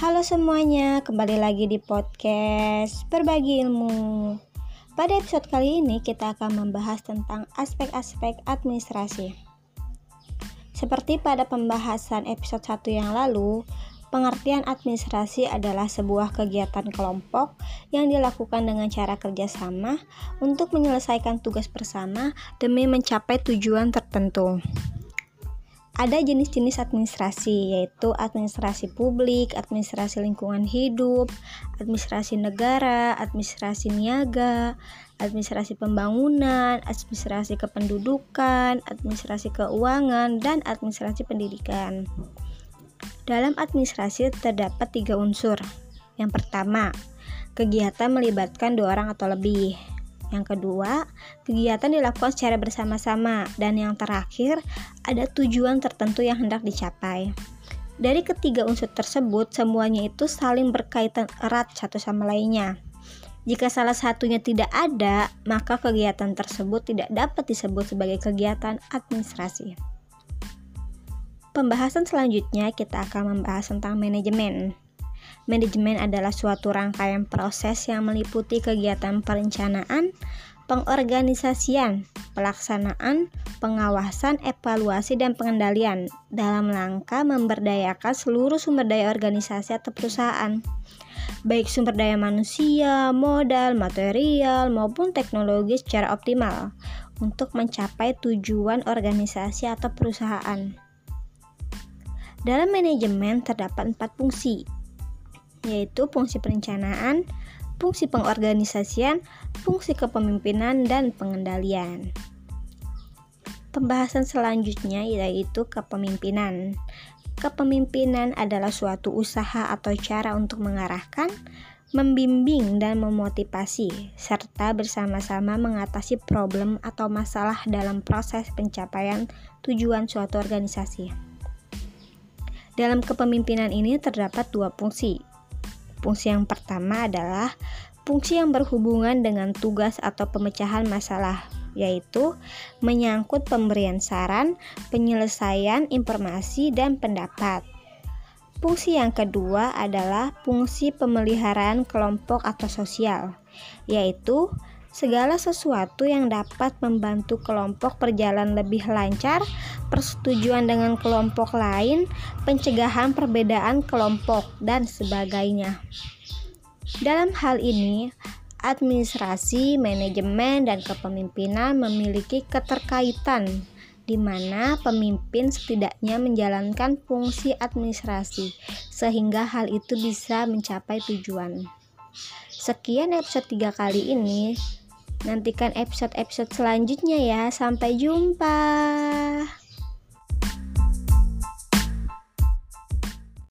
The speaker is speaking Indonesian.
Halo semuanya, kembali lagi di podcast Berbagi Ilmu. Pada episode kali ini kita akan membahas tentang aspek-aspek administrasi. Seperti pada pembahasan episode 1 yang lalu, pengertian administrasi adalah sebuah kegiatan kelompok yang dilakukan dengan cara kerjasama untuk menyelesaikan tugas bersama demi mencapai tujuan tertentu. Ada jenis-jenis administrasi, yaitu administrasi publik, administrasi lingkungan hidup, administrasi negara, administrasi niaga, administrasi pembangunan, administrasi kependudukan, administrasi keuangan, dan administrasi pendidikan. Dalam administrasi terdapat tiga unsur. Yang pertama, kegiatan melibatkan dua orang atau lebih. Yang kedua, kegiatan dilakukan secara bersama-sama dan yang terakhir, ada tujuan tertentu yang hendak dicapai. Dari ketiga unsur tersebut, semuanya itu saling berkaitan erat satu sama lainnya. Jika salah satunya tidak ada, maka kegiatan tersebut tidak dapat disebut sebagai kegiatan administrasi. Pembahasan selanjutnya kita akan membahas tentang manajemen. Manajemen adalah suatu rangkaian proses yang meliputi kegiatan perencanaan, pengorganisasian, pelaksanaan, pengawasan, evaluasi, dan pengendalian dalam rangka memberdayakan seluruh sumber daya organisasi atau perusahaan, baik sumber daya manusia, modal, material, maupun teknologi secara optimal untuk mencapai tujuan organisasi atau perusahaan. Dalam manajemen terdapat empat fungsi, yaitu fungsi perencanaan, fungsi pengorganisasian, fungsi kepemimpinan, dan pengendalian. Pembahasan selanjutnya yaitu kepemimpinan. Kepemimpinan adalah suatu usaha atau cara untuk mengarahkan, membimbing, dan memotivasi, serta bersama-sama mengatasi problem atau masalah dalam proses pencapaian tujuan suatu organisasi. Dalam kepemimpinan ini terdapat dua fungsi, Fungsi yang pertama adalah fungsi yang berhubungan dengan tugas atau pemecahan masalah, yaitu menyangkut pemberian saran, penyelesaian informasi, dan pendapat. Fungsi yang kedua adalah fungsi pemeliharaan kelompok atau sosial, yaitu segala sesuatu yang dapat membantu kelompok berjalan lebih lancar, persetujuan dengan kelompok lain, pencegahan perbedaan kelompok, dan sebagainya. Dalam hal ini, administrasi, manajemen, dan kepemimpinan memiliki keterkaitan di mana pemimpin setidaknya menjalankan fungsi administrasi sehingga hal itu bisa mencapai tujuan. Sekian episode 3 kali ini. Nantikan episode-episode selanjutnya ya. Sampai jumpa.